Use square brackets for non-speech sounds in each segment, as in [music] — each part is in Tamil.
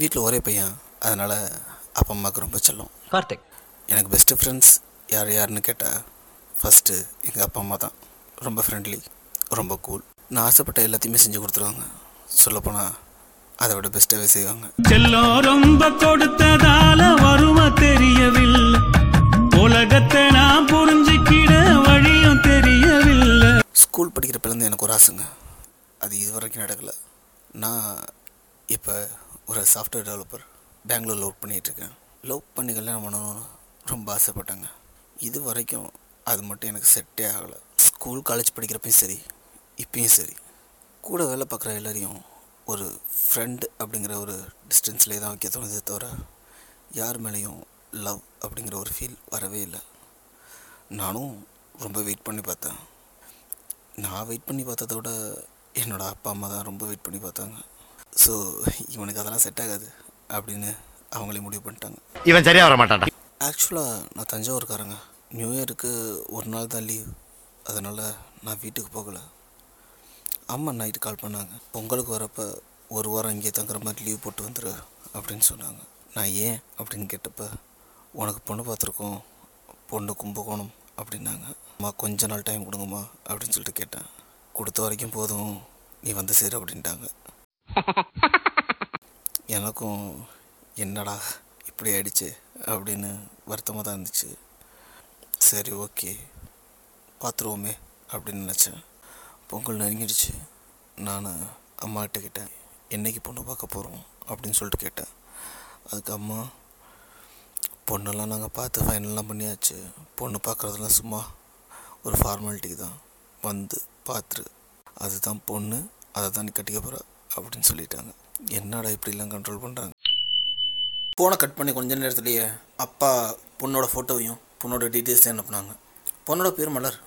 வீட்டில் ஒரே பையன். அதனால் அப்பா அம்மாவுக்கு ரொம்ப செல்லம். கார்த்திக். எனக்கு பெஸ்ட்டு ஃப்ரெண்ட்ஸ் யார் யாருன்னு கேட்டால் ஃபஸ்ட்டு எங்கள் அப்பா அம்மா தான். ரொம்ப ஃப்ரெண்ட்லி ரொம்ப கூல் நான் ஆசைப்பட்ட எல்லாத்தையுமே செஞ்சு கொடுத்துருவாங்க. சொல்லப்போனால் அதை விட பெஸ்ட்டாகவே செய்வாங்க. செல்லம் ரொம்ப கொடுத்ததால வறுமை தெரியவில்லை. உலகத்தை நான் புரிஞ்சுக்கிட வழியும் தெரியவில்லை. ஸ்கூல் படிக்கிறப்பலேருந்து எனக்கு ஒரு ஆசைங்க. அது இது வரைக்கும் நடக்கலை. நான் இப்போ ஒரு சாஃப்ட்வேர் டெவலப்பர் பெங்களூரில் ஒர்க் பண்ணிகிட்ருக்கேன் லவ் பண்ணி கல்யாணம் பண்ணணும்னு ரொம்ப ஆசைப்பட்டேங்க. இது வரைக்கும் அது மட்டும் எனக்கு செட்டே ஆகலை. ஸ்கூல் காலேஜ் படிக்கிறப்பையும் சரி இப்பயும் சரி. கூட வேலை பார்க்குற எல்லோரையும் ஒரு ஃப்ரெண்டு அப்படிங்கிற ஒரு டிஸ்டன்ஸ்லேயே தான் வைக்க தோணுதே தவிர யார் மேலேயும் லவ் அப்படிங்கிற ஒரு ஃபீல் வரவே இல்லை. நானும் ரொம்ப வெயிட் பண்ணி பார்த்தேன். நான் வெயிட் பண்ணி பார்த்ததோட விட என்னோடய அப்பா அம்மா தான் ரொம்ப வெயிட் பண்ணி பார்த்தாங்க. ஸோ இவனுக்கு அதெல்லாம் செட் ஆகாது அப்படின்னு அவங்களே முடிவு பண்ணிட்டாங்க. இவன் சரியா வர மாட்டான்டா. ஆக்சுவலாக நான் தஞ்சாவூர்காரங்க. நியூ இயருக்கு ஒரு நாள் தான் லீவ் அதனால் நான் வீட்டுக்கு போகலை. அம்மா நைட்டு கால் பண்ணாங்க. பொங்கலுக்கு வரப்போ ஒரு வாரம் இங்கே தங்குற மாதிரி லீவ் போட்டு வந்துரு அப்படின்னு சொன்னாங்க. நான் ஏன்? அப்படின்னு கேட்டப்ப உனக்கு பொண்ணு பார்த்துருக்கோம். பொண்ணு கும்பகோணம் அப்படின்னாங்க. அம்மா கொஞ்ச நாள் டைம் கொடுங்கம்மா அப்படின்னு சொல்லிட்டு கேட்டேன். கொடுத்த வரைக்கும் போதும். நீ வந்து சேரு அப்படின்ட்டாங்க. [laughs] எனக்கும் என்னடா இப்படி ஆயிடுச்சு அப்படின்னு வருத்தமாக தான் இருந்துச்சு. சரி ஓகே. பார்த்துருவோமே அப்படின்னு நினச்சேன். பொங்கல் நெருங்கிடுச்சு. நான் அம்மாகிட்ட கேட்டேன் என்னைக்கு பொண்ணு பார்க்க போகிறோம் அப்படின்னு சொல்லிட்டு கேட்டேன். அதுக்கு அம்மா பொண்ணெல்லாம் நாங்கள் பார்த்து ஃபைனல்லாம் பண்ணியாச்சு. பொண்ணு பார்க்குறதுலாம் சும்மா ஒரு ஃபார்மாலிட்டிக்கு தான். வந்து பார்த்துரு. அதுதான் பொண்ணு. அதை தான் நீ கட்டிக்க போகிற அப்படின்னு சொல்லிட்டாங்க. என்னடா இப்படிலாம் கண்ட்ரோல் பண்ணுறாங்க ஃபோனை கட் பண்ணி கொஞ்ச நேரத்துலேயே அப்பா பொண்ணோட ஃபோட்டோவையும் பொண்ணோட டீட்டெயில்ஸையும் அனுப்புனாங்க. பொண்ணோட பேர் மலர்.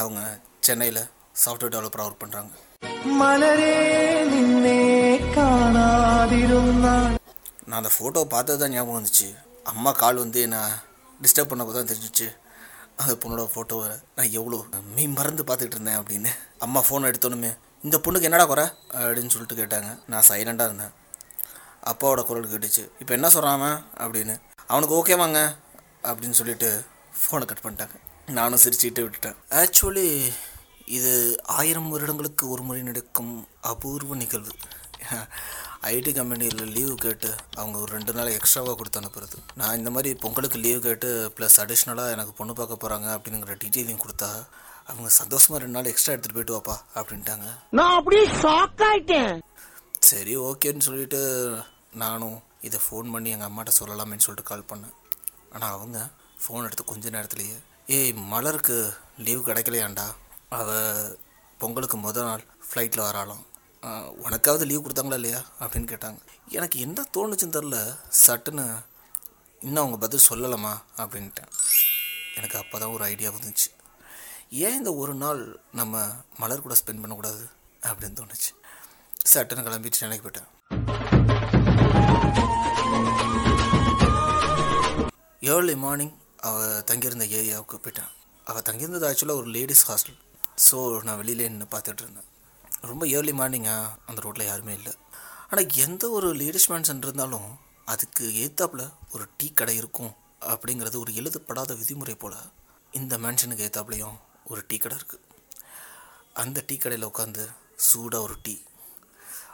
அவங்க சென்னையில் சாஃப்ட்வேர் டெவலப்பராக ஒர்க் பண்ணுறாங்க நான் அந்த ஃபோட்டோவை பார்த்தது தான் ஞாபகம் வந்துச்சு. அம்மா கால் வந்து என்னை டிஸ்டர்ப் பண்ணப்போ தான் தெரிஞ்சிச்சு. அந்த பொண்ணோட ஃபோட்டோவை நான் எவ்வளோ மீ மறந்து பார்த்துட்டு இருந்தேன் அப்படின்னு. அம்மா ஃபோன் எடுத்தோன்னுமே இந்த பொண்ணுக்கு என்னடா குறை? அப்படின்னு சொல்லிட்டு கேட்டாங்க. நான் சைலண்டாக இருந்தேன். அப்பாவோட குரல் கேட்டுச்சு. இப்போ என்ன சொல்கிறான் அப்படின்னு. அவனுக்கு ஓகேவாங்க அப்படின்னு சொல்லிட்டு ஃபோனை கட் பண்ணிட்டாங்க. நானும் சிரிச்சுக்கிட்டு விட்டுட்டேன். ஆக்சுவலி இது ஆயிரம் வருடங்களுக்கு ஒரு முறை நடக்கும் அபூர்வ நிகழ்வு. ஐடி கம்பெனியில் லீவு கேட்டு அவங்க ஒரு ரெண்டு நாள் எக்ஸ்ட்ராவாக கொடுத்து அனுப்புறது. நான் இந்த மாதிரி பொங்கலுக்கு லீவு கேட்டு ப்ளஸ் அடிஷ்னலாக எனக்கு பொண்ணு பார்க்க போகிறாங்க அப்படிங்கிற டீட்டெயிலையும் கொடுத்தா அவங்க சந்தோஷமாக ரெண்டு நாள் எக்ஸ்ட்ரா எடுத்துகிட்டு போயிட்டு வாப்பா அப்படின்ட்டாங்க. நான் அப்படியே ஷாக் ஆயிட்டேன். சரி ஓகேன்னு சொல்லிட்டு நானும் இதை ஃபோன் பண்ணி எங்கள் அம்மாட்ட சொல்லலாமேன்னு சொல்லிட்டு கால் பண்ணேன். ஆனால் அவங்க ஃபோன் எடுத்து கொஞ்ச நேரத்துலேயே ஏய் மலருக்கு லீவு கிடைக்கலையாண்டா? அவள் பொங்கலுக்கு முத நாள் ஃப்ளைட்டில் வராளாம். உனக்காவது லீவ் கொடுத்தாங்களா இல்லையா? அப்படின்னு கேட்டாங்க. எனக்கு என்ன தோணுச்சுன்னு தெரில சட்டுன்னு இன்னும் அவங்க பதில் சொல்லலாமா அப்படின்ட்டேன். எனக்கு அப்போ தான் ஒரு ஐடியா வந்துச்சு. ஏன் இந்த ஒரு நாள் நம்ம மலர் கூட ஸ்பெண்ட் பண்ணக்கூடாது அப்படின்னு தோணுச்சு? சட்டுன்னு கிளம்பிட்டு சென்னைக்கு போயிட்டேன். ஏர்லி மார்னிங் அவள் தங்கியிருந்த ஏரியாவுக்கு போயிட்டேன். அவள் தங்கியிருந்தது ஆக்சுவலாக ஒரு லேடிஸ் ஹாஸ்டல் ஸோ நான் வெளியிலே நின்று பார்த்துட்டு இருந்தேன். ரொம்ப ஏர்லி மார்னிங்காக அந்த ரோட்டில் யாருமே இல்லை. ஆனால் எந்த ஒரு லேடிஸ் மேன்ஷன் இருந்தாலும் அதுக்கு ஏத்தாப்பில் ஒரு டீ கடை இருக்கும் அப்படிங்கிறது ஒரு எழுதப்படாத விதிமுறை போல் இந்த மேன்ஷனுக்கு ஏத்தாப்புலையும் ஒரு டீ கடை இருக்குது அந்த டீ கடையில் உட்காந்து சூடாக ஒரு டீ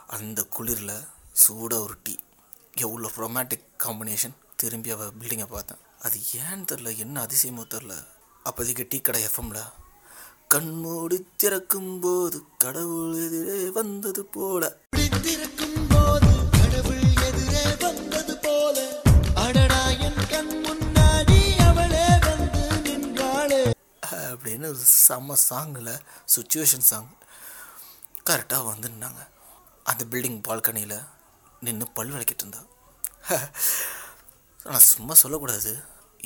அந்த குளிரில் சூடாக ஒரு டீ. எவ்வளோ ரொமான்டிக் காம்பினேஷன் திரும்பி அவள் பில்டிங்கை பார்த்தேன். அது ஏன்னு தெரில என்ன அதிசயமோ தெரில அப்போதைக்கு டீ கடை எஃப்எம்ல கண்மூடி திறக்கும் போது கடவுள் எதிரே வந்தது போல. அப்படின்னு ஒரு செம்ம சாங்கில் சுச்சுவேஷன் சாங் கரெக்டாக வந்துருந்தாங்க. அந்த பில்டிங் பால்கனியில் நின்று பல் விளக்கிட்டு இருந்தா. ஆனால் சும்மா சொல்லக்கூடாது.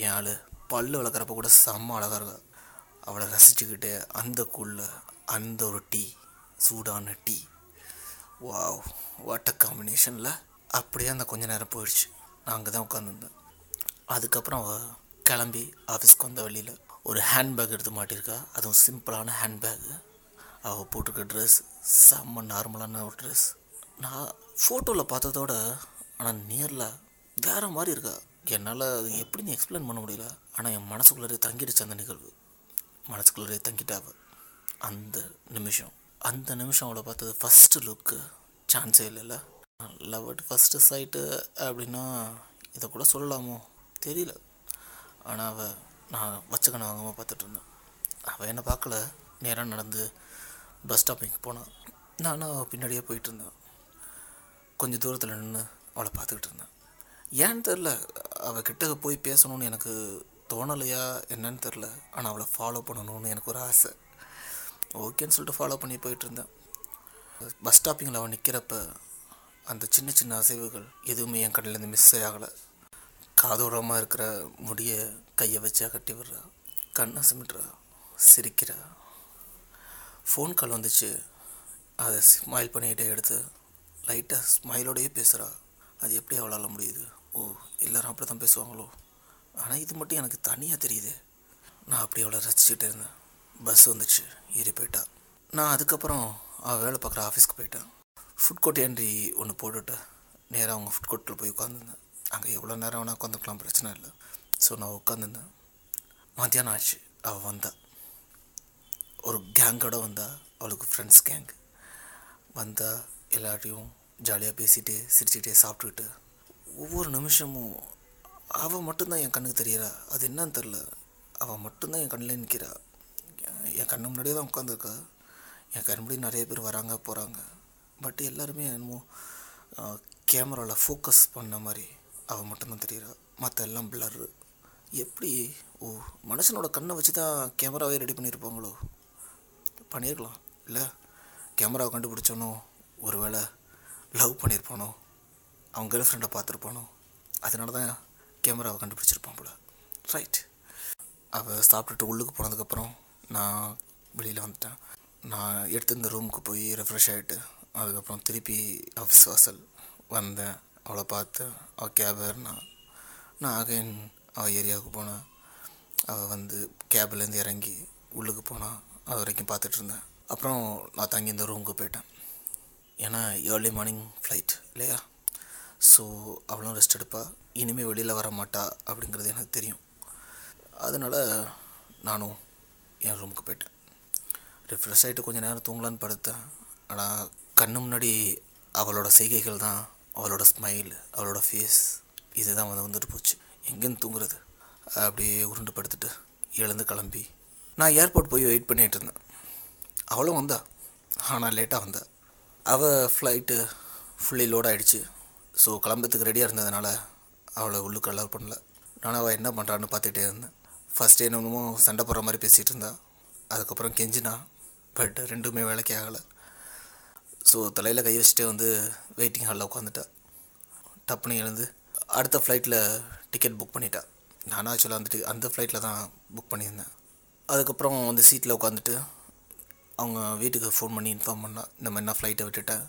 என் ஆள் பல் வளர்க்குறப்ப கூட செம்ம அழகாக இருக்கா. அவளை ரசிச்சுக்கிட்டு அந்த கூழில் அந்த ஒரு டீ சூடான டீ வாவ் வாட்ட காம்பினேஷனில் அப்படியே அந்த கொஞ்ச நேரம் போயிடுச்சு. நான் அங்கே தான் உட்காந்துருந்தேன் அதுக்கப்புறம் அவள் கிளம்பி ஆஃபீஸ்க்கு வந்த வழியில் ஒரு ஹேண்ட்பேக் எடுத்து மாட்டியிருக்கா? அதுவும் சிம்பிளான ஹேண்ட்பேக்கு அவள் போட்டிருக்க ட்ரெஸ் செம்ம நார்மலான ஒரு ட்ரெஸ் நான் ஃபோட்டோவில் பார்த்ததோட ஆனால் நேரில் வேறு மாதிரி இருக்கா? என்னால் அது எப்படின்னு எக்ஸ்பிளைன் பண்ண முடியல? ஆனால் என் மனசுக்குள்ளே தங்கிடுச்சு அந்த நிகழ்வு. மனசுக்குள்ளே தங்கிட்டாவ அந்த நிமிஷம். அந்த நிமிஷம் அவளை பார்த்தது ஃபஸ்ட்டு லுக்கு சான்ஸே இல்லைல்ல. லவ் அட் ஃபஸ்ட்டு சைட்டு அப்படின்னா இதை கூட சொல்லலாமோ? தெரியல. ஆனால் அவள் நான் வச்சுக்கணும் வாங்காமல் பார்த்துட்டு இருந்தேன். அவள் என்னை பார்க்கல. நேராக நடந்து பஸ் ஸ்டாப்பிங்க்கு போனான் நானும் அவள் பின்னாடியே போயிட்டு இருந்தேன். கொஞ்சம் தூரத்தில் நின்று அவளை பார்த்துக்கிட்டு இருந்தேன். ஏன்னு தெரில அவள் கிட்ட போய் பேசணும்னு எனக்கு தோணலையா என்னன்னு தெரில ஆனால் அவளை ஃபாலோ பண்ணணும்னு எனக்கு ஒரு ஆசை. ஓகேன்னு சொல்லிட்டு ஃபாலோ பண்ணி போயிட்டு இருந்தேன். பஸ் ஸ்டாப்பிங்கில் அவன் நிற்கிறப்ப அந்த சின்ன சின்ன அசைவுகள் எதுவுமே என் கண்ணிலேருந்து மிஸ் ஆகலை. காதோரமாக இருக்கிற முடியை கையை வச்சா கட்டி விடுறா கண்ணை சிமிட்றா சிரிக்கிறா. ஃபோன் கால் வந்துச்சு. அதை ஸ்மைல் பண்ணிக்கிட்டே எடுத்து லைட்டாக ஸ்மைலோடையே பேசுகிறா அது எப்படி அவளால் முடியுது? ஓ எல்லாரும் அப்படி தான் பேசுவாங்களோ? ஆனால் இது மட்டும் எனக்கு தனியாக தெரியுது. நான் அப்படி அவளை ரசிச்சுட்டு இருந்தேன். பஸ் வந்துச்சு. ஏறி போயிட்டா. நான் அதுக்கப்புறம் அவள் வேலை பார்க்குற ஆஃபீஸ்க்கு போயிட்டேன். ஃபுட் கோர்ட் என்ட்ரி ஒன்று போட்டுட்டு நேராக அவங்க ஃபுட் கோர்ட்டில் போய் உட்காந்துருந்தேன் அங்கே எவ்வளோ நேரம் வேணால் உட்காந்துக்கலாம் பிரச்சனை இல்லை. ஸோ நான் உட்காந்துருந்தேன் மத்தியானம் ஆச்சு அவள் வந்தா ஒரு கேங்கோட வந்தா அவளுக்கு ஃப்ரெண்ட்ஸ் கேங் வந்தா எல்லாரையும் ஜாலியாக பேசிகிட்டே சிரிச்சுக்கிட்டே சாப்பிட்டுக்கிட்டு ஒவ்வொரு நிமிஷமும் அவள் மட்டும்தான் என் கண்ணுக்கு தெரியறா அது என்னன்னு தெரில அவள் மட்டும்தான் என் கண்ணில் நிற்கிறா என் கண்ணு முன்னாடியே தான் உட்காந்துருக்கா என் கண் முன்னாடி நிறைய பேர் வராங்க போகிறாங்க பட் எல்லாருமே என்னமோ கேமராவில் ஃபோக்கஸ் பண்ண மாதிரி அவள் மட்டும்தான் தெரியறா மற்ற எல்லாம் பிளரு எப்படி? ஓ மனுஷனோட கண்ணை வச்சு தான் கேமராவே ரெடி பண்ணியிருப்பாங்களோ? பண்ணியிருக்கலாம். இல்லை கேமராவை கண்டுபிடிச்சோனோ ஒருவேளை லவ் பண்ணியிருப்பானோ? அவன் கேர்ள் ஃப்ரெண்டை பார்த்துருப்பானோ? அதனால தான் கேமராவை கண்டுபிடிச்சிருப்பான் போல. ரைட் அவள் சாப்பிட்டுட்டு உள்ளுக்கு போனதுக்கப்புறம் நான் வெளியில் வந்துட்டேன். நான் எடுத்து இந்த ரூமுக்கு போய் ரெஃப்ரெஷ் ஆகிட்டு அதுக்கப்புறம் திருப்பி ஆஃபீஸ் வாசல் வந்தேன். அவளை பார்த்து அவள் கேப் ஏறினா நான் அகைன் அவள் ஏரியாவுக்கு போனேன் அவள் வந்து கேப்லேருந்து இறங்கி உள்ளுக்கு போனான் அது வரைக்கும் பார்த்துட்டு இருந்தேன். அப்புறம் நான் தங்கி இந்த ரூமுக்கு போயிட்டேன். ஏன்னா ஏர்லி மார்னிங் ஃப்ளைட் இல்லையா? ஸோ அவளும் ரெஸ்ட் எடுப்பா. இனிமேல் வெளியில் வர மாட்டா அப்படிங்கிறது எனக்கு தெரியும். அதனால் நானும் என் ரூமுக்கு போயிட்டேன். ரிஃப்ரெஷ் ஆகிட்டு கொஞ்சம் நேரம் தூங்கலான்னு படுத்தேன். ஆனால் கண்ணு முன்னாடி அவளோட செய்கைகள் தான் அவளோட ஸ்மைல் அவளோட ஃபேஸ் இதுதான் வந்து வந்துட்டு போச்சு. எங்கேருந்து தூங்குறது. அப்படியே உருண்டு படுத்துட்டு எழுந்து கிளம்பி. நான் ஏர்போர்ட் போய் வெயிட் பண்ணிகிட்டு இருந்தேன். அவளும் வந்தா. ஆனால் லேட்டாக வந்தா. அவள் ஃப்ளைட்டு ஃபுல்லி லோட் ஆகிடுச்சு ஸோ கிளம்புறதுக்கு ரெடியாக இருந்ததுனால அவளை உள்ளுக்கு அலோவ் பண்ணல. நானும் அவள் என்ன பண்ணுறான்னு பார்த்துக்கிட்டே இருந்தேன். ஃபஸ்ட் என்னமோ சண்டை போடுற மாதிரி பேசிகிட்டு இருந்தான் அதுக்கப்புறம் கெஞ்சினா பட் ரெண்டுமே வேலைக்கு ஆகலை. ஸோ தலையில் கை வச்சுட்டே வந்து வெயிட்டிங் ஹாலில் உட்காந்துட்டா. டப்புன்னு எழுந்து அடுத்த ஃப்ளைட்டில் டிக்கெட் புக் பண்ணிட்டேன். நானும் ஆக்சுவலாக வந்துட்டு அந்த ஃப்ளைட்டில் தான் புக் பண்ணியிருந்தேன். அதுக்கப்புறம் வந்து சீட்டில் உட்காந்துட்டு அவங்க வீட்டுக்கு ஃபோன் பண்ணி இன்ஃபார்ம் பண்ணால் இந்த மாதிரி நான் ஃப்ளைட்டை விட்டுட்டேன்.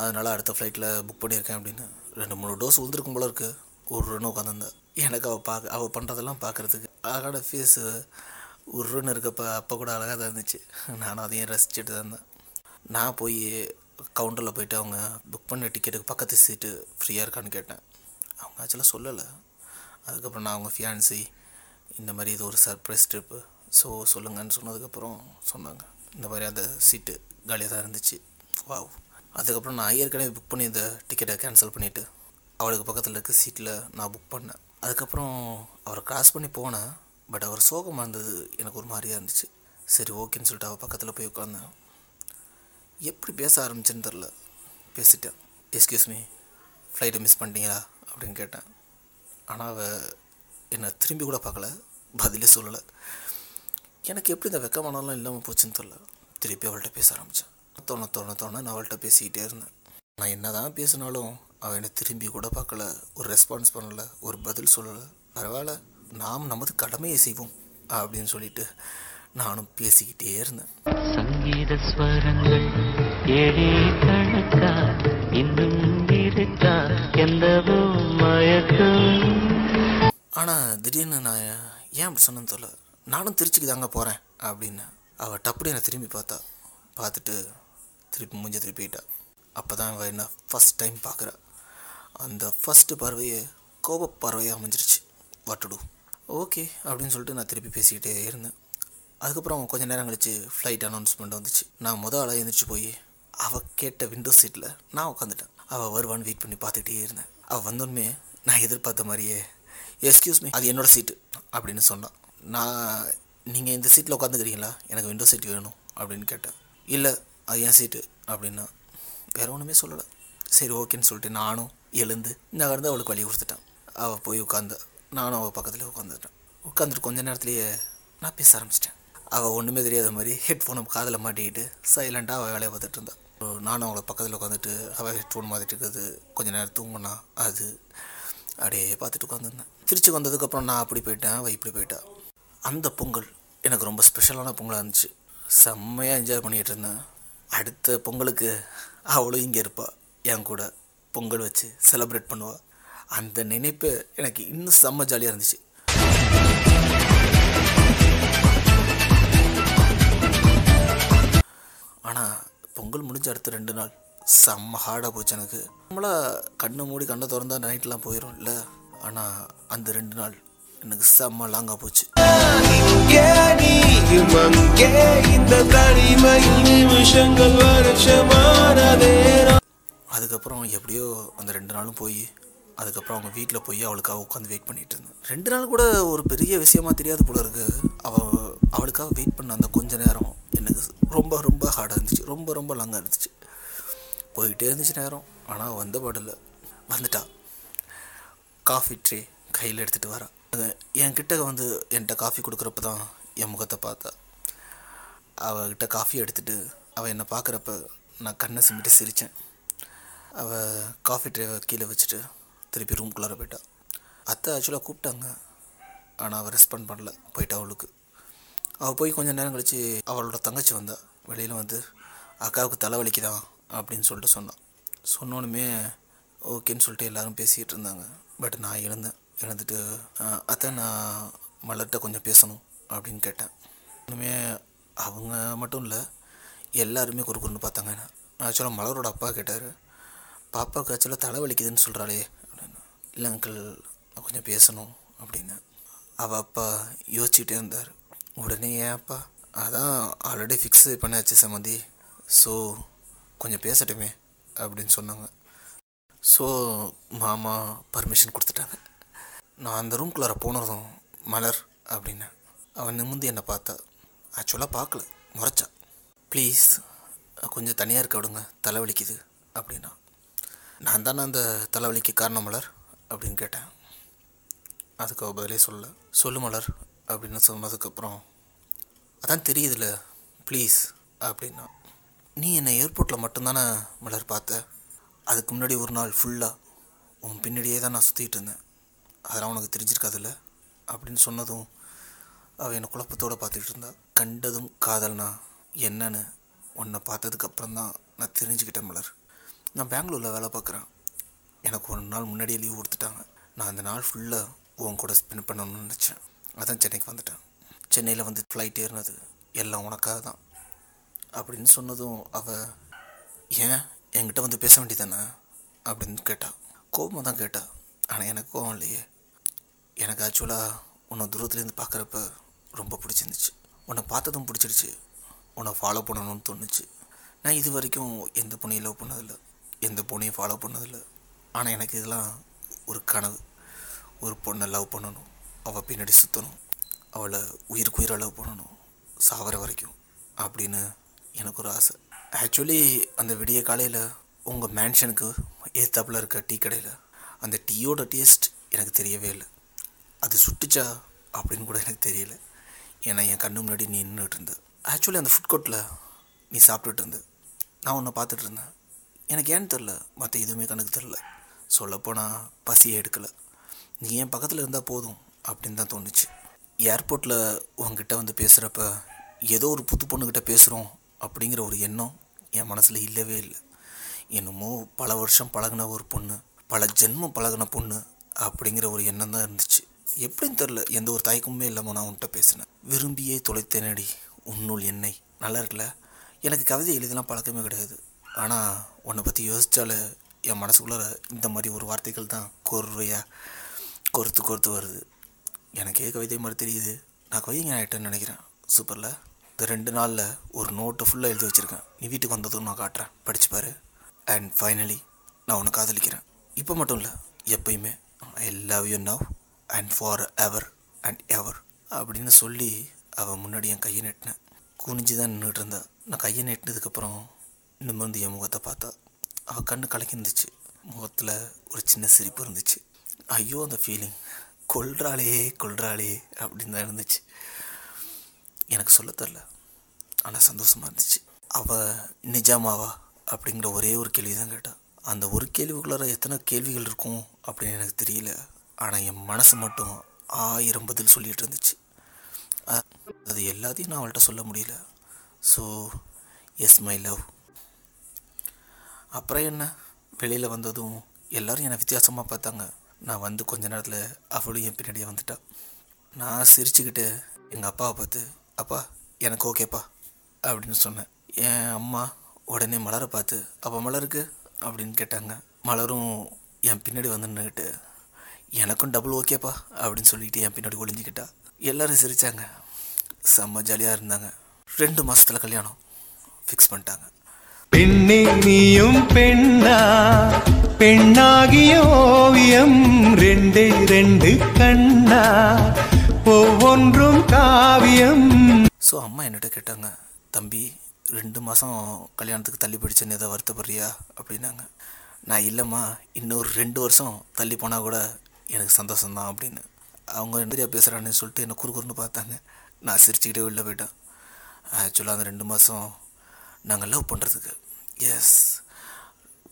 அதனால் அடுத்த ஃப்ளைட்டில் புக் பண்ணியிருக்கேன் அப்படின்னு. ரெண்டு மூணு டோஸ் உழுந்துருக்கும் போல இருக்குது ஒரு ரன் உட்காந்துருந்தேன். எனக்கு அவள் பார்க்க அவள் பண்ணுறதெல்லாம் பார்க்குறதுக்கு அழகான ஃபேஸு ஒரு ரன் இருக்கப்போ அப்போ கூட அழகாக தான் இருந்துச்சு. நானும் அதையும் ரசிச்சுட்டு தான் இருந்தேன். நான் போய் கவுண்டரில் போயிட்டு அவங்க புக் பண்ண டிக்கெட்டுக்கு பக்கத்து சீட்டு ஃப்ரீயாக இருக்கான்னு கேட்டேன். அவங்க ஆக்சுவலாக சொல்லலை. அதுக்கப்புறம் நான் அவங்க ஃபியான்சி இந்த மாதிரி இது ஒரு சர்ப்ரைஸ் ட்ரிப்பு ஸோ சொல்லுங்கன்னு சொன்னதுக்கப்புறம் சொன்னாங்க. இந்த மாதிரி அந்த சீட்டு காலியாக தான் இருந்துச்சு. வாவ் அதுக்கப்புறம் நான் ஏற்கனவே புக் பண்ணி இந்த டிக்கெட்டை கேன்சல் பண்ணிவிட்டு அவளுக்கு பக்கத்தில் இருக்க சீட்டில் நான் புக் பண்ணேன். அதுக்கப்புறம் அவரை க்ராஸ் பண்ணி போனேன். பட் அவர் சோகமாக இருந்தது. எனக்கு ஒரு மாதிரியாக இருந்துச்சு. சரி ஓகேன்னு சொல்லிட்டு அவள் பக்கத்தில் போய் உட்காந்தேன் எப்படி பேச ஆரம்பிச்சேன்னு தெரில பேசிட்டேன். எஸ்கியூஸ் மீ ஃப்ளைட்டை மிஸ் பண்ணிட்டீங்களா? அப்படின்னு கேட்டேன். ஆனால் அவள் என்னை திரும்பி கூட பார்க்கல. பதிலே சொல்லலை. எனக்கு எப்படி இந்த வெக்கமானலாம் இல்லாமல் போச்சுன்னு தெரில திருப்பி அவள்கிட்ட பேச ஆரம்பித்தேன் தோண தோண தோண நான் அவள்கிட்ட பேசிக்கிட்டே இருந்தேன். நான் என்ன தான் பேசினாலும் அவள் என்னை திரும்பி கூட பார்க்கல. ஒரு ரெஸ்பான்ஸ் பண்ணலை. ஒரு பதில் சொல்லலை. பரவாயில்ல. நாம் நமது கடமையை செய்வோம் அப்படின்னு சொல்லிட்டு நானும் பேசிக்கிட்டே இருந்தேன். சங்கீத ஸ்வரங்கள் ஏழே கணக்கா இன்னும் இருக்கா எந்தவோ மயக்கம். ஆனால் திடீர்னு நான் ஏன் அப்படி சொன்னேன்னு தெரியல. நானும் திருச்சிக்கு தாங்க போகிறேன் அப்படின்னு. அவள் டப்புடி என்னை திரும்பி பார்த்தா. பார்த்துட்டு திருப்பி மூஞ்ச திருப்பிட்டா அப்போ தான் அவள் என்ன ஃபஸ்ட் டைம் பார்க்குறா. அந்த ஃபஸ்ட்டு பார்வையை கோப பார்வையாக அமைஞ்சிருச்சு. வாட்டுடு. ஓகே அப்படின்னு சொல்லிட்டு நான் திருப்பி பேசிக்கிட்டே இருந்தேன். அதுக்கப்புறம் கொஞ்ச நேரம் கழிச்சு ஃப்ளைட் அனௌன்ஸ்மெண்ட் வந்துச்சு. நான் முத ஆளாக எழுந்திரிச்சு போய் அவள் கேட்ட விண்டோ சீட்டில் நான் உட்காந்துட்டேன் அவள் வருவான்னு வெயிட் பண்ணி பார்த்துக்கிட்டே இருந்தேன். அவள் வந்தோடனே நான் எதிர்பார்த்த மாதிரியே எஸ்கியூஸ் மீ அது என்னோடய சீட்டு அப்படின்னு சொன்னான். நான் நீங்கள் இந்த சீட்டில் உட்காந்துக்கிறீங்களா எனக்கு விண்டோ சீட் வேணும் அப்படின்னு கேட்டேன். இல்லை அது என் சீட்டு அப்படின்னா வேற ஒன்றுமே சொல்லலை. சரி ஓகேன்னு சொல்லிட்டு நானும் எழுந்து இந்த கடந்து அவளுக்கு வழி கொடுத்துட்டேன். அவள் போய் உட்காந்து நானும் அவள் பக்கத்தில் உட்காந்துட்டேன் உட்காந்துட்டு கொஞ்ச நேரத்துலேயே நான் பேச ஆரம்பிச்சிட்டேன். அவள் ஒன்றுமே தெரியாத மாதிரி ஹெட்ஃபோனை காதில் மாட்டிக்கிட்டு சைலண்ட்டாக அவள் வேலையை பார்த்துட்டு இருந்தாள் நானும் அவங்கள பக்கத்தில் உட்காந்துட்டு அவள் ஹெட்ஃபோன் மாற்றிட்டு இருக்கிறது கொஞ்ச நேரம் தூங்கினா அது அப்படியே பார்த்துட்டு உட்காந்துருந்தேன் திருச்சி வந்ததுக்கப்புறம் நான் அப்படி போயிட்டேன் அவள் இப்படி போயிட்டா. அந்த பொங்கல் எனக்கு ரொம்ப ஸ்பெஷலான பொங்கலாக இருந்துச்சு. செம்மையாக என்ஜாய் பண்ணிகிட்டு இருந்தேன். அடுத்த பொங்கலுக்கு அவளும் இங்கே இருப்பாள் என் கூட பொங்கல் வச்சு செலப்ரேட் பண்ணுவாள் அந்த நினைப்பு எனக்கு இன்னும் செம்ம ஜாலியாக இருந்துச்சு. ஆனால் பொங்கல் முடிஞ்ச அடுத்த ரெண்டு நாள். செம்ம ஹார்டாக போச்சு எனக்கு. நம்மளா கண்ணை மூடி கண்ணை திறந்தா நைட்லாம் போயிடும் இல்லை ஆனால் அந்த ரெண்டு நாள் எனக்கு செம்ம லாங்காக போச்சு. அதுக்கப்புறம் எப்படியோ அந்த ரெண்டு நாளும் போய் அதுக்கப்புறம் அவங்க வீட்டில் போய் அவளுக்காக உட்காந்து வெயிட் பண்ணிட்டு இருந்தேன். ரெண்டு நாள் கூட ஒரு பெரிய விஷயமா தெரியாது போல இருக்கு. அவள் அவளுக்காக வெயிட் பண்ண அந்த கொஞ்ச நேரம் எனக்கு ரொம்ப ரொம்ப ஹார்டாக இருந்துச்சு. ரொம்ப ரொம்ப லாங்காக இருந்துச்சு. போயிட்டே இருந்துச்சு நேரம். ஆனால் வந்த பாடல வந்துட்டா. காஃபி ட்ரே கையில் எடுத்துகிட்டு வரா. அது என்கிட்ட வந்து என்கிட்ட காஃபி கொடுக்குறப்ப தான் என் முகத்தை பார்த்தா. அவகிட்ட காஃபி எடுத்துட்டு அவள் என்னை பார்க்குறப்ப நான் கண்ணை சிமிட்டு சிரித்தேன் அவள் காஃபி ட்ரேவை கீழே வச்சுட்டு திருப்பி ரூம்குள்ளார போயிட்டா. அத்தை ஆக்சுவலாக கூப்பிட்டாங்க. ஆனால் அவள் ரெஸ்பாண்ட் பண்ணல. போயிட்டா அவளுக்கு. அவள் போய் கொஞ்சம் நேரம் கழித்து அவளோட தங்கச்சி வந்தா. வெளியில் வந்து அக்காவுக்கு தலைவலிக்குதான் அப்படின்னு சொல்லிட்டு சொன்னான். சொன்னோன்னுமே ஓகேன்னு சொல்லிட்டு எல்லோரும் பேசிக்கிட்டு இருந்தாங்க. பட் நான் எழுந்தேன். எழுந்துட்டு அத்தை நான் மலர்கிட்ட கொஞ்சம் பேசணும் அப்படின்னு கேட்டேன். இன்னுமே அவங்க மட்டும் இல்லை எல்லாருமே குறுக்குன்னு பார்த்தாங்க. என்ன ஆக்சுவலாக மலரோட அப்பா கேட்டார் பாப்பாவுக்கு ஆக்சுவலாக தலை வலிக்குதுன்னு சொல்கிறாளே அப்படின்னு. இல்லை அங்கிள் நான் கொஞ்சம் பேசணும் அப்படின்னு. அவள் அப்பா யோசிச்சுக்கிட்டே இருந்தார். உடனே ஏன்ப்பா அதான் ஆல்ரெடி ஃபிக்ஸு பண்ணியாச்சு சம்மந்தி ஸோ கொஞ்சம் பேசட்டுமே அப்படின்னு சொன்னாங்க. ஸோ மாமா பர்மிஷன் கொடுத்துட்டாங்க. நான் அந்த ரூம்குள்ளார போனதும் மலர் அப்படின்னு. அவன் நிமிந்து என்னை பார்த்தா. ஆக்சுவலாக பார்க்கல முறைச்சா. ப்ளீஸ் கொஞ்சம் தனியாக இருக்க விடுங்க தலைவலிக்குது அப்படின்னா. நான் தானே அந்த தலைவலிக்கு காரணம் மலர் அப்படின்னு கேட்டேன். அதுக்கு அவள் பதிலே சொல்ல சொல்லு மலர் அப்படின்னு சொன்னதுக்கப்புறம் அதான் தெரியுதுல்ல ப்ளீஸ் அப்படின்னா நீ என்னை ஏர்போர்ட்டில் மட்டும்தானே மலர் பார்த்த? அதுக்கு முன்னாடி ஒரு நாள் ஃபுல்லாக உன் பின்னாடியே தான் நான் சுற்றிட்டு இருந்தேன். அதெல்லாம் உனக்கு தெரிஞ்சிருக்காதுல்ல அப்படின்னு சொன்னதும் அவள் என்னை குழப்பத்தோடு பார்த்துக்கிட்டு இருந்தா. கண்டதும் காதல்னா என்னன்னு உன்னை பார்த்ததுக்கப்புறம் தான் நான் தெரிஞ்சுக்கிட்டேன் மலர். நான் பெங்களூரில் வேலை பார்க்குறேன். எனக்கு ஒரு நாள் முன்னாடியே லீவ் கொடுத்துட்டாங்க. நான் அந்த நாள் ஃபுல்லாக உன் கூட ஸ்பெண்ட் பண்ணணும்னு நினச்சேன். அதான் சென்னைக்கு வந்துட்டேன். சென்னையில் வந்து ஃப்ளைட் ஏறினது எல்லாம் உனக்காக தான். அப்படின்னு சொன்னதும் அவள் ஏன்? என்கிட்ட வந்து பேச வேண்டியதானே அப்படின்னு கேட்டா. கோபமாக தான் கேட்டா. ஆனால் எனக்கு கோபம் இல்லையே. எனக்கு ஆக்சுவலாக உன்னை தூரத்துலேருந்து பார்க்குறப்ப ரொம்ப பிடிச்சிருந்துச்சு. உன்னை பார்த்ததும் பிடிச்சிருச்சு. உன்னை ஃபாலோ பண்ணணும்னு தோணுச்சு. நான் இது வரைக்கும் எந்த பொண்ணையும் லவ் பண்ணதில்லை. எந்த பொண்ணையும் ஃபாலோ பண்ணதில்லை. ஆனால் எனக்கு இதெல்லாம் ஒரு கனவு. ஒரு பொண்ணை லவ் பண்ணணும். அவள் பின்னாடி சுற்றணும் அவளை உயிருக்கு உயிரளவு போடணும் பண்ணணும் வரைக்கும் அப்படின்னு எனக்கு ஒரு ஆசை. ஆக்சுவலி அந்த விடிய காலையில் உங்கள் மேன்ஷனுக்கு ஏத்தாப்பில் இருக்க டீ கடையில் அந்த டீயோட டேஸ்ட் எனக்கு தெரியவே இல்லை. அது சுட்டுச்சா அப்படின்னு கூட எனக்கு தெரியல. ஏன்னா என் கண்ணு முன்னாடி நீ நின்றுட்டு இருந்த. ஆக்சுவலி அந்த ஃபுட் கோர்ட்டில் நீ சாப்பிட்டுட்டு இருந்த. நான் உன்னை பார்த்துட்டு இருந்தேன். எனக்கு ஏன்னு தெரில மற்ற எதுவுமே கணக்கு தெரில சொல்லப்போனால் பசியே எடுக்கலை. நீ என் பக்கத்தில் இருந்தால் போதும். அப்படின்னு தான் தோணுச்சு. ஏர்போர்ட்டில் உங்ககிட்ட வந்து பேசுகிறப்ப ஏதோ ஒரு புது பொண்ணுக்கிட்ட பேசுகிறோம் அப்படிங்கிற ஒரு எண்ணம் என் மனசில் இல்லவே இல்லை. என்னமோ பல வருஷம் பழகுன ஒரு பொண்ணு பல ஜென்மம் பழகுன பொண்ணு அப்படிங்கிற ஒரு எண்ணம் தான் இருந்துச்சு. எப்படின்னு தெரில எந்த ஒரு தயக்கமுமே இல்லாமல் நான் உன்கிட்ட பேசினேன். விரும்பியே தொலைத்தேனடி உன்னுள் என்னை. நல்லா இருக்குல்ல? எனக்கு கவிதை எழுதலாம் பழக்கமே கிடையாது. ஆனால் உன்னை பற்றி யோசித்தாலே என் மனசுக்குள்ளே இந்த மாதிரி ஒரு வார்த்தைகள் தான் கோர்வையாக கொறுத்து கொறுத்து வருது. எனக்கே கவிதை மாதிரி தெரியுது. நான் கவிதை ஆகிட்டேன்னு நினைக்கிறேன். சூப்பரில். இந்த ரெண்டு நாளில் ஒரு நோட்டை ஃபுல்லாக எழுதி வச்சுருக்கேன். நீ வீட்டுக்கு வந்ததும் நான் காட்டுறேன். படிச்சுப்பாரு அண்ட் ஃபைனலி நான் உன்னை காதலிக்கிறேன். இப்போ மட்டும் இல்லை எப்பயுமே. I love you now and for ever and ever அப்படின்னு சொல்லி அவள் முன்னாடி என் கையை நெட்டினேன். குனிஞ்சு தான் நின்றுட்டு இருந்தா. நான் கையை நெட்டினதுக்கப்புறம் நிமிர்ந்து என் முகத்தை பார்த்தா அவள் கண்ணு கலக்கி இருந்துச்சு. முகத்தில் ஒரு சின்ன சிரிப்பு இருந்துச்சு. ஐயோ அந்த ஃபீலிங் கொள்றாளே கொள்றாளே அப்படின்னு தான் இருந்துச்சு. எனக்கு சொல்ல தெரில ஆனால் சந்தோஷமாக இருந்துச்சு. அவள் நிஜாமாவா அப்படிங்கிற ஒரே ஒரு கேள்வி தான் கேட்டாள் அந்த ஒரு கேள்விக்குள்ளார எத்தனை கேள்விகள் இருக்கும் அப்படின்னு எனக்கு தெரியல. ஆனால் என் மனசு மட்டும் ஆயிரம் பதில் சொல்லிகிட்டு இருந்துச்சு. அது எல்லாத்தையும் நான் அவள்கிட்ட சொல்ல முடியல. ஸோ எஸ் மை லவ் அப்புறம் என்ன? வெளியில் வந்ததும் எல்லோரும் என்னை வித்தியாசமாக பார்த்தாங்க. நான் வந்து கொஞ்ச நேரத்தில் அவளும் என் பின்னாடியே வந்துட்டா. நான் சிரிச்சுக்கிட்டு எங்கள் அப்பாவை பார்த்து அப்பா எனக்கு ஓகேப்பா அப்படின்னு சொன்னேன். என் அம்மா உடனே மலரை பார்த்து அப்போ மலருக்கு? அப்படின்னு கேட்டாங்க. மலரும் என் பின்னாடி வந்து நின்றுக்கிட்டு எனக்கும் டபுள் ஓகேப்பா அப்படின்னு சொல்லிட்டு என் பின்னாடி ஒளிஞ்சிக்கிட்டா. எல்லோரும் சிரித்தாங்க செம்ம ஜாலியாக இருந்தாங்க. ரெண்டு மாதத்தில் கல்யாணம் ஃபிக்ஸ் பண்ணிட்டாங்க. பெண்ணே நீயும் பெண்ணா? பெண்ணாகிய ஓவியம் ரெண்டே ரெண்டு கண்ணா? ஒவ்வொன்றும் காவியம். ஸோ அம்மா என்னட்ட கேட்டாங்க தம்பி ரெண்டு மாதம் கல்யாணத்துக்கு தள்ளி பிடிச்சேன்னு ஏதோ வருத்தப்படுறியா? அப்படின்னாங்க. நான் இல்லைம்மா இன்னொரு ரெண்டு வருஷம் தள்ளி போனால் கூட எனக்கு சந்தோஷம்தான் அப்படின்னு. அவங்க நிறையா பேசுகிறான்னு சொல்லிட்டு என்னை குறுகுறுன்னு பார்த்தாங்க. நான் சிரிச்சுக்கிட்டே வெளில போயிட்டேன். ஆக்சுவலாக அந்த ரெண்டு மாதம் நாங்கள் லவ் பண்ணுறதுக்கு எஸ்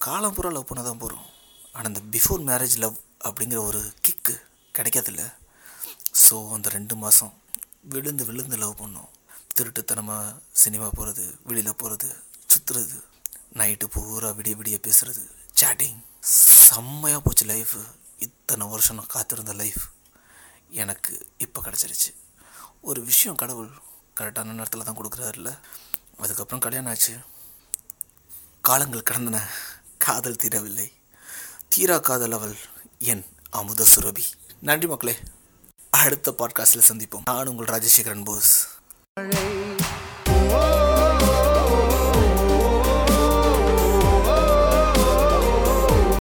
காலம் பூரா லவ் பண்ண தான் போகிறோம் ஆனால் இந்த பிஃபோர் மேரேஜ் லவ் அப்படிங்கிற ஒரு கிக்கு கிடைக்காதில்ல. ஸோ அந்த ரெண்டு மாதம் விழுந்து விழுந்து லவ் பண்ணோம். திருட்டுத்தனமாக சினிமா போகிறது வெளியில் போகிறது சுற்றுறது நைட்டு பூரா விடிய விடிய பேசுகிறது சேட்டிங் செம்மையாக போச்சு லைஃபு இத்தனை வருஷம் நான் காத்திருந்த லைஃப் எனக்கு இப்போ கிடச்சிருச்சு. ஒரு விஷயம் கடவுள் கரெக்டான நேரத்தில் தான் கொடுக்குறாருல்ல. அதுக்கப்புறம் கல்யாணம் ஆச்சு. காலங்கள் கடந்தன. காதல் தீரவில்லை. தீரா காதல் அவள் என் அமுத சுரபி. நன்றி மக்களே. அடுத்த பாட்காஸ்டில் சந்திப்போம். நான் உங்கள் ராஜசேகரன் போஸ்.